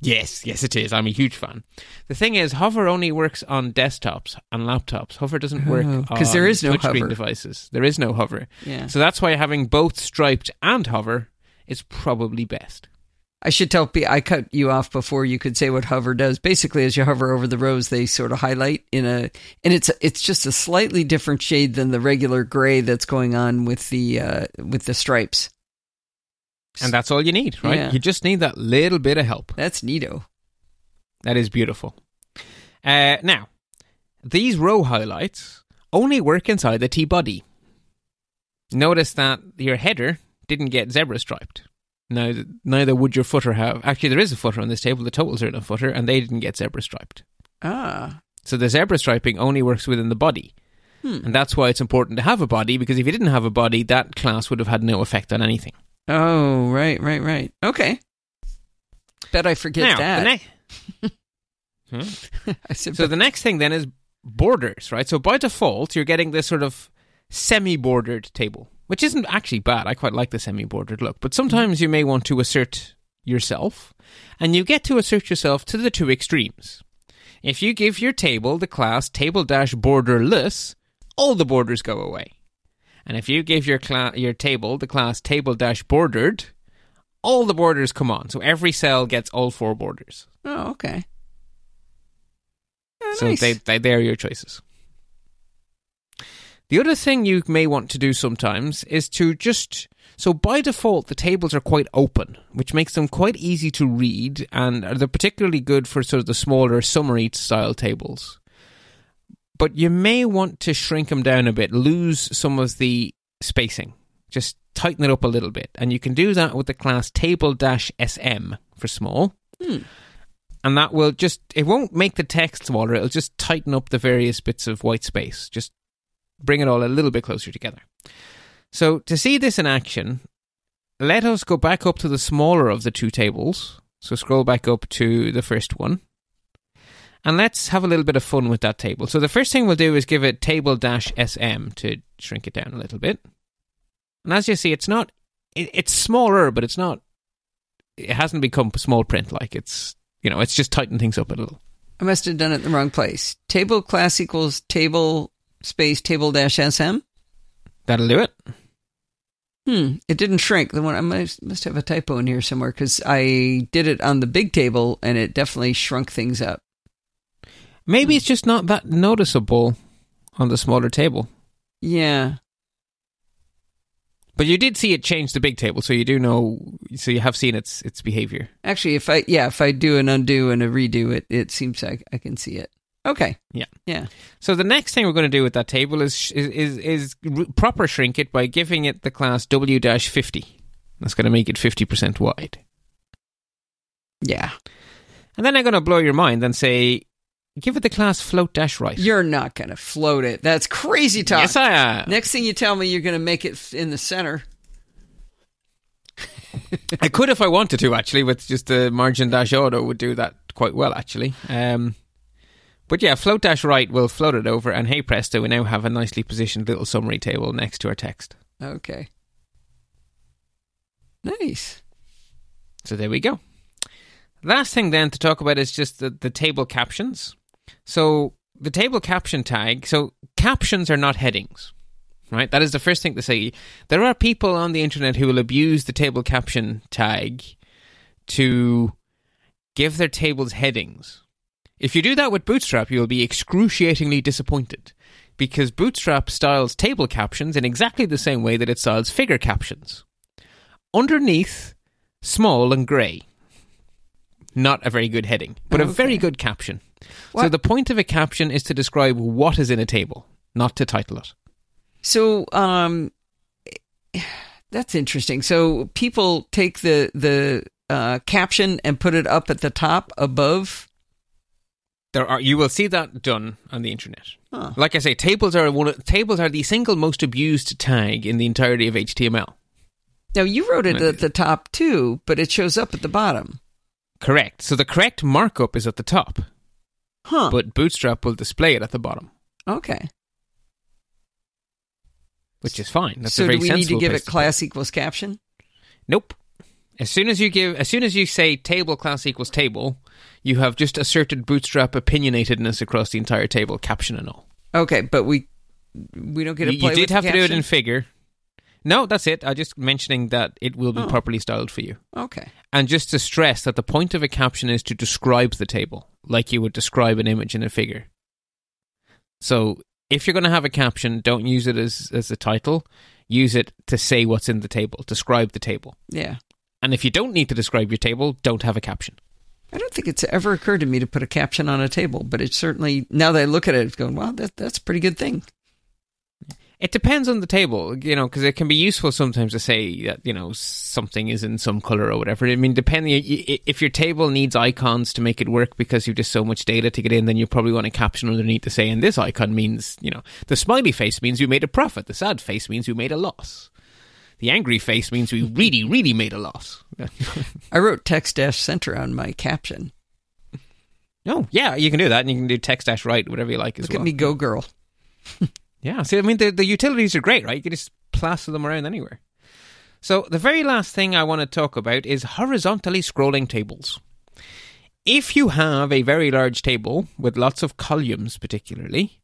Yes, yes, it is. I'm a huge fan. The thing is, Hover only works on desktops and laptops. Hover doesn't work oh, because on there is no hover. devices. There is no Hover, Yeah. so that's why having both striped and Hover is probably best. I should tell people I cut you off before you could say what hover does. Basically, as you hover over the rows, they sort of highlight in a, and it's it's just a slightly different shade than the regular gray that's going on with the uh, with the stripes. And that's all you need, right? Yeah. You just need that little bit of help. That's neato. That is beautiful. Uh, now, these row highlights only work inside the T body. Notice that your header didn't get zebra striped. Now, neither would your footer have. Actually, there is a footer on this table. The totals are in a footer, and they didn't get zebra striped. Ah, So the zebra striping only works within the body. Hmm. And that's why it's important to have a body, because if you didn't have a body, that class would have had no effect on anything. oh, right, right, right. Okay. Bet I forget now, that. the ne- Hmm? I said, So the next thing then is borders, right? So by default, you're getting this sort of semi-bordered table, which isn't actually bad. I quite like the semi-bordered look, but sometimes you may want to assert yourself, and you get to assert yourself to the two extremes. If you give your table the class table dash borderless, all the borders go away. And if you give your cla- your table the class table dash bordered, all the borders come on. So every cell gets all four borders. oh, okay. Oh, So nice. they, they they're your choices. The other thing you may want to do sometimes is to just so by default the tables are quite open, which makes them quite easy to read, and they're particularly good for sort of the smaller summary style tables. But you may want to shrink them down a bit, lose some of the spacing, just tighten it up a little bit, and you can do that with the class table sm for small. Hmm. and that will just it won't make the text smaller. It'll just tighten up the various bits of white space. Just bring it all a little bit closer together. So to see this in action let us go back up to the smaller of the two tables. So scroll back up to the first one. And let's have a little bit of fun with that table. So the first thing we'll do is give it table sm to shrink it down a little bit. And as you see it's not it, it's smaller but it's not it hasn't become small print like it's you know it's just tightened things up a little. I must have done it in the wrong place. Table class equals table space table dash sm. that'll do it Hmm. It didn't shrink. The one I must, must have a typo in here somewhere because I did it on the big table and it definitely shrunk things up. maybe it's just not that noticeable on the smaller table Yeah. but you did see it change the big table so you do know so you have seen its its behavior Actually, if I yeah, if I do an undo and a redo, it it seems like I can see it. Okay. Yeah. Yeah. so the next thing we're going to do with that table is is is, is proper shrink it by giving it the class W dash fifty. that's going to make it 50% wide Yeah. and then i'm going to blow your mind and say give it the class float dash right. You're not going to float it. That's crazy talk. Yes, I am. Next thing you tell me, you're going to make it in the center. I could if I wanted to, actually, with just the margin dash auto would do that quite well, actually. Um, but yeah, float dash right will float it over, and hey presto, we now have a nicely positioned little summary table next to our text. Okay. Nice. So there we go. Last thing then to talk about is just the, the table captions. So the table caption tag, so captions are not headings, right? That is the first thing to say. There are people on the internet who will abuse the table caption tag to give their tables headings. If you do that with Bootstrap, you will be excruciatingly disappointed because Bootstrap styles table captions in exactly the same way that it styles figure captions. Underneath, small and grey. Not a very good heading, but a very good caption. So the point of a caption is to describe what is in a table, not to title it. So, um, that's interesting. So people take the the uh, caption and put it up at the top above. There are you will see that done on the internet. Huh. Like I say, tables are one of, tables are the single most abused tag in the entirety of HTML. Now you wrote it at the top too, but it shows up at the bottom. Correct. So the correct markup is at the top, Huh. but Bootstrap will display it at the bottom, okay. which is fine. That's so a very do we need to give it class equals caption? Nope. As soon as you give, as soon as you say table class equals table, you have just asserted Bootstrap opinionatedness across the entire table, caption and all. Okay, but we we don't get to You, play you did have to do it in figure. No, that's it. I'm just mentioning that it will be Oh. properly styled for you. Okay. And just to stress that the point of a caption is to describe the table, like you would describe an image in a figure. So if you're going to have a caption, don't use it as, as a title. Use it to say what's in the table, describe the table. Yeah. And if you don't need to describe your table, don't have a caption. I don't think it's ever occurred to me to put a caption on a table, but it's certainly now that I look at it, it's going, wow, that that's a pretty good thing. It depends on the table, you know, because it can be useful sometimes to say that you know something is in some color or whatever. I mean, depending if your table needs icons to make it work because you've just so much data to get in, then you probably want a caption underneath to say, and this icon means, you know, the smiley face means you made a profit, the sad face means you made a loss, the angry face means we really, really made a loss. I wrote text dash center on my caption. Oh, yeah, you can do that, and you can do text dash right, whatever you like as Look well. at me go, girl. Yeah, see, I mean, the, the utilities are great, right? You can just plaster them around anywhere. So, the very last thing I want to talk about is horizontally scrolling tables. If you have a very large table with lots of columns, particularly,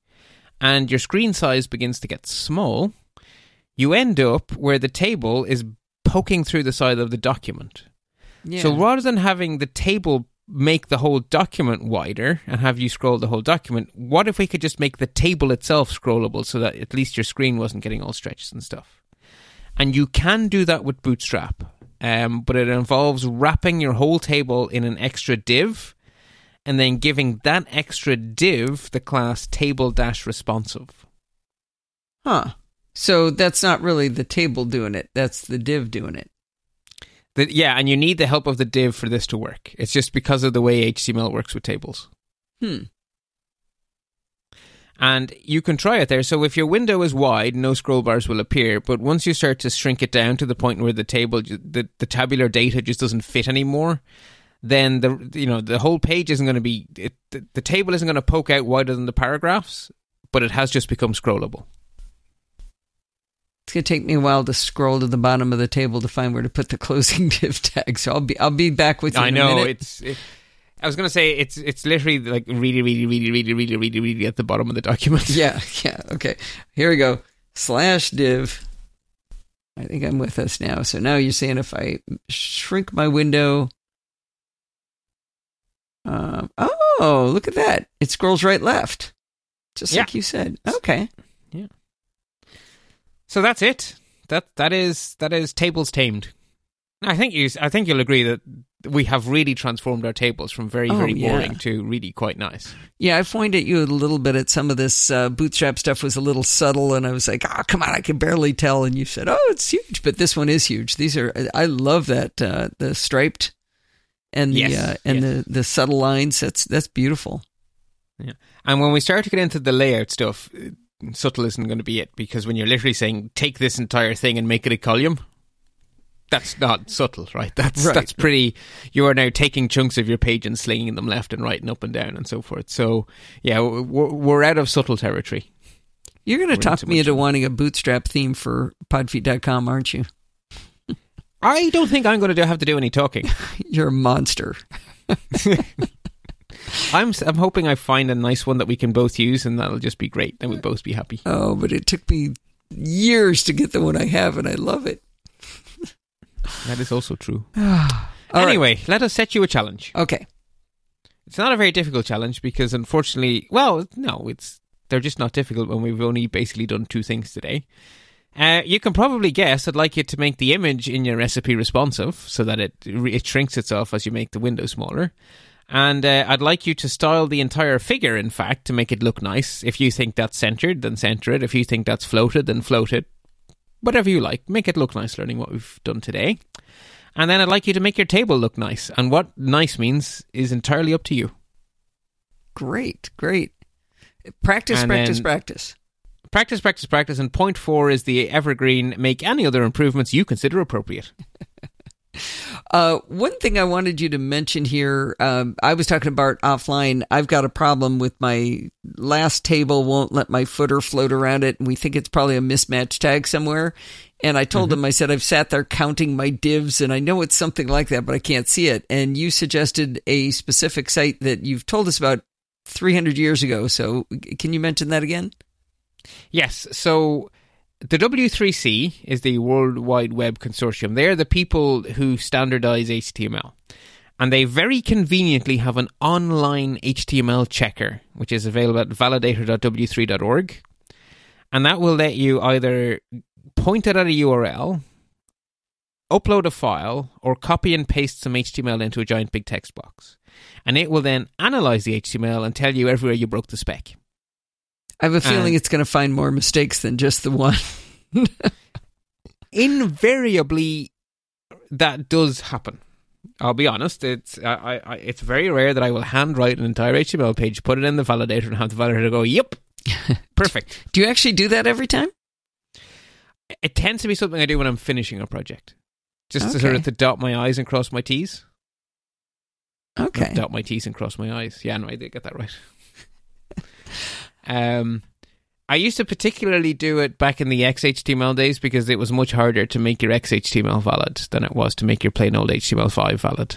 and your screen size begins to get small, you end up where the table is poking through the side of the document. Yeah. So rather than having the table make the whole document wider and have you scroll the whole document, what if we could just make the table itself scrollable so that at least your screen wasn't getting all stretched and stuff? And you can do that with Bootstrap, um, but it involves wrapping your whole table in an extra div and then giving that extra div the class table dash responsive. huh. So that's not really the table doing it. That's the div doing it. The, yeah, and you need the help of the div for this to work. It's just because of the way HTML works with tables. Hmm. and you can try it there. So if your window is wide, no scroll bars will appear. But once you start to shrink it down to the point where the table, the, the tabular data just doesn't fit anymore, then the you know the whole page isn't going to be it, the, the table isn't going to poke out wider than the paragraphs, but it has just become scrollable. It's gonna take me a while to scroll to the bottom of the table to find where to put the closing div tag. So I'll be I'll be back with you. I in a know it's. It, I was going to say it's it's literally like really really really really really really really at the bottom of the document. Yeah, yeah. Okay. Here we go. Slash div. I think I'm with us now. So now you're saying if I shrink my window. Um, oh, look at that. It scrolls right left. Just Yeah. like you said. Okay. So that's it. That that is that is tables tamed. I think you I think you'll agree that we have really transformed our tables from very Oh, very yeah. boring to really quite nice. Yeah, I pointed at you a little bit at some of this uh, bootstrap stuff was a little subtle, and I was like, "Oh, come on, I can barely tell." And you said, "Oh, it's huge," but this one is huge. These are I love that uh, the striped and the Yes, uh, and yes. the the subtle lines. That's that's beautiful. Yeah. And when we start to get into the layout stuff, subtle isn't going to be it because when you're literally saying take this entire thing and make it a column, that's not subtle, right? That's Right. that's pretty. You are now taking chunks of your page and slinging them left and right and up and down and so forth. So yeah, we're, we're out of subtle territory. You're going to talk me into wanting a bootstrap theme for podfeet.com, aren't you? I don't think I'm going to do, have to do any talking. You're a monster. I'm I'm hoping I find a nice one that we can both use, and that'll just be great. Then we'll both be happy. Oh, but it took me years to get the one I have, and I love it. That is also true. All right. anyway, let us set you a challenge. Okay. It's not a very difficult challenge because, unfortunately, well, no, it's they're just not difficult when we've only basically done two things today. Uh, you can probably guess I'd like you to make the image in your recipe responsive so that it it shrinks itself as you make the window smaller. And uh, I'd like you to style the entire figure, in fact, to make it look nice. If you think that's centered, then center it. If you think that's floated, then float it. Whatever you like. Make it look nice, learning what we've done today. And then I'd like you to make your table look nice. And what nice means is entirely up to you. Great. Great. Practice, And practice, practice. Practice, practice, practice. And point four is the evergreen make any other improvements you consider appropriate. Uh, one thing I wanted you to mention here, um, I was talking about offline. I've got a problem with my last table won't let my footer float around it, and we think it's probably a mismatch tag somewhere. And I told him, I said, I've sat there counting my divs, and I know it's something like that, but I can't see it. And you suggested a specific site that you've told us about 300 years ago. So can you mention that again? Yes. So the W3C is the World Wide Web Consortium. They're the people who standardize HTML. And they very conveniently have an online HTML checker, which is available at validator.w3.org. And that will let you either point it at a URL, upload a file, or copy and paste some HTML into a giant big text box. And it will then analyze the HTML and tell you everywhere you broke the spec. I have a feeling And- it's going to find more mistakes than just the one. invariably that does happen. I'll be honest. It's I, I, it's very rare that I will handwrite an entire HTML page, put it in the validator, and have the validator go, "Yep, perfect." Do you actually do that every time? It tends to be something I do when I'm finishing a project, just to sort of to dot my i's and cross my t's. Okay. dot my t's and cross my i's. Yeah, no, I did get that right. um, I used to particularly do it back in the XHTML days because it was much harder to make your XHTML valid than it was to make your plain old HTML5 valid.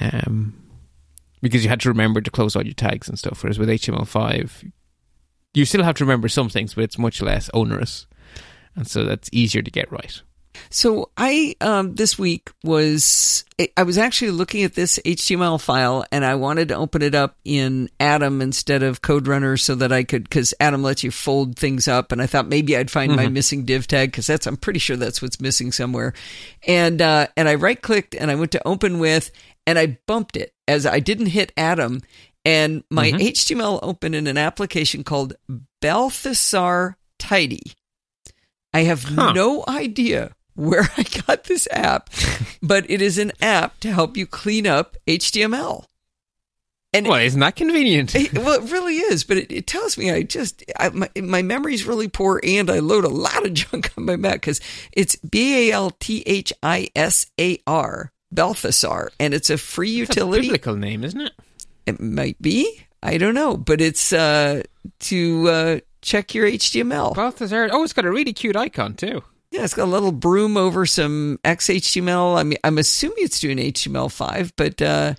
Um, because you had to remember to close all your tags and stuff. Whereas with HTML5, you still have to remember some things, but it's much less onerous, and so that's easier to get right. So I um, this week was I was actually looking at this HTML file and I wanted to open it up in Atom instead of CodeRunner so that I could because Atom lets you fold things up and I thought maybe I'd find my missing div tag because that's I'm pretty sure that's what's missing somewhere and uh, and I right clicked and I went to open with and I bumped it as I didn't hit Atom and my HTML opened in an application called Balthisar Tidy. I have Huh. no idea where I got this app, but it is an app to help you clean up HTML. And Well, isn't that convenient? it, well, it really is, but it, it tells me I just I, my my memory's really poor, and I load a lot of junk on my Mac because it's B A L T H I S A R Balthisar, and it's a free It's a utility. biblical name, isn't it? It might be, I don't know, but it's uh, to uh, check your HTML. Balthisar. Oh, it's got a really cute icon too. Yeah, it's got a little broom over some XHTML. I mean, I'm assuming it's doing HTML5, but uh,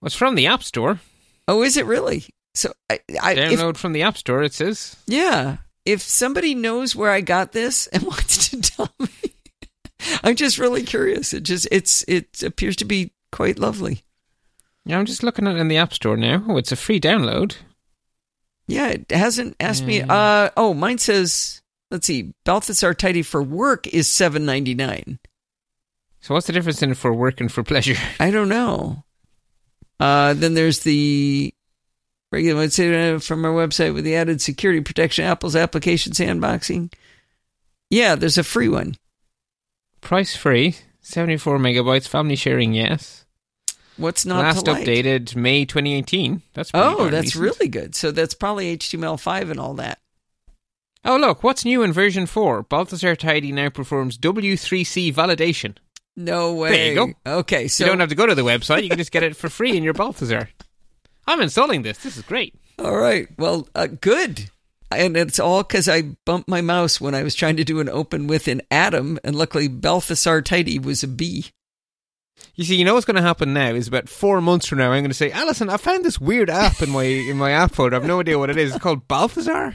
Well, it's from the App Store. oh, is it really? So, I, I if, Download from the App Store. It says. yeah, if somebody knows where I got this and wants to tell me, I'm just really curious. It just it's it appears to be quite lovely. Yeah, I'm just looking at it in the App Store now. Oh, it's a free download. Yeah, it hasn't asked me. Uh, oh, mine says. Let's see, Balthisar Tidy for work is seven ninety nine. So what's the difference in for work and for pleasure? I don't know. Uh, then there's the regular one uh, from our website with the added security protection, Apple's application sandboxing. Yeah, there's a free one. Price free, 74 megabytes, family sharing, yes. What's not Last updated May 2018. That's pretty Oh, that's recent. really good. So that's probably HTML5 and all that. Oh, look, what's new in version 4? Balthisar Tidy now performs W3C validation. No way. There you go. Okay, so you don't have to go to the website, you can just get it for free in your Balthisar. I'm installing this. This is great. all right. Well, uh, good. And it's all because I bumped my mouse when I was trying to do an open with an Atom, and luckily Balthisar Tidy was a B. You see, you know what's going to happen now is about four months from now, I'm going to say, Allison, I found this weird app in my in my app folder. I have no idea what it is. It's called Balthisar.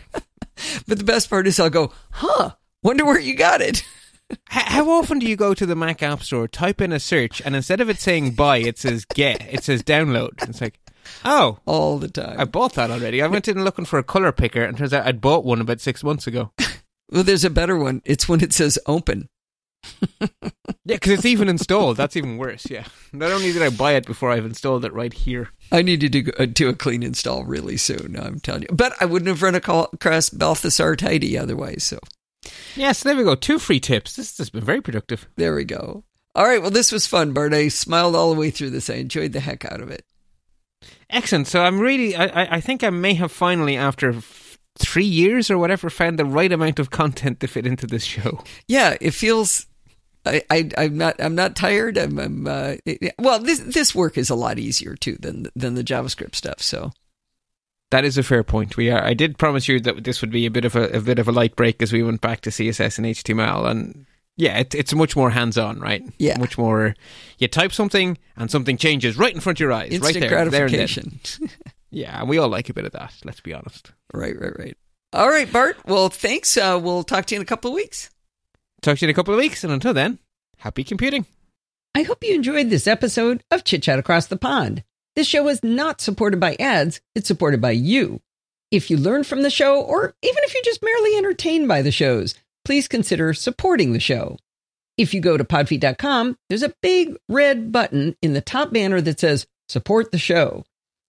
But the best part is I'll go, huh? Wonder where you got it. How often do you go to the Mac App Store, type in a search, and instead of it saying buy, it says get, it says download. It's like, oh, All the time. I bought that already. I went in looking for a color picker, and turns out I'd bought one about six months ago. well, there's a better one. It's when it says open. Yeah, because it's even installed. That's even worse. Yeah. Not only did I buy it before I've installed it right here. I need to do, uh, do a clean install really soon. I'm telling you. But I wouldn't have run across Balthisar Tidy otherwise. So Yes, there we go. Two free tips. This has been very productive. there we go. All right. Well, this was fun, Bart. I smiled all the way through this. I enjoyed the heck out of it. Excellent. So I'm really, I, I- I think I may have finally, after three years or whatever, found the right amount of content to fit into this show. Yeah, it feels. I, I I'm not I'm not tired. I'm, I'm uh, well. This this work is a lot easier too than than the JavaScript stuff. So That is a fair point. We are. I did promise you that this would be a bit of a, a bit of a light break as we went back to CSS and HTML, and yeah, it, it's much more hands-on, right? Yeah. much more. You type something and something changes right in front of your eyes, instant right there, there and. Yeah, and we all like a bit of that. Let's be honest. right, right, right. All right, Bart. Well, thanks. Uh, we'll talk to you in a couple of weeks. Talk to you in a couple of weeks, and until then, happy computing. I hope you enjoyed this episode of Chit Chat Across the Pond. This show is not supported by ads, it's supported by you. If you learn from the show, or even if you're just merely entertained by the shows, please consider supporting the show. If you go to podfeet.com, there's a big red button in the top banner that says Support the Show.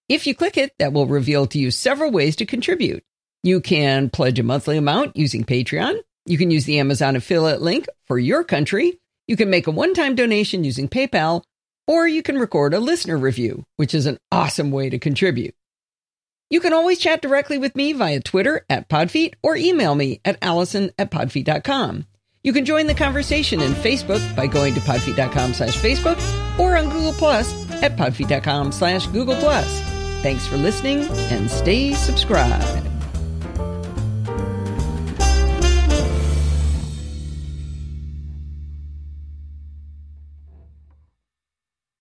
If you click it, that will reveal to you several ways to contribute. You can pledge a monthly amount using Patreon. You can use the Amazon affiliate link for your country. You can make a one time donation using PayPal, or you can record a listener review, which is an awesome way to contribute. You can always chat directly with me via Twitter at Podfeet or email me at allison at podfeet.com. You can join the conversation in Facebook by going to podfeet.com slash Facebook or on Google Plus at podfeet.com slash Google Plus. Thanks for listening and stay subscribed.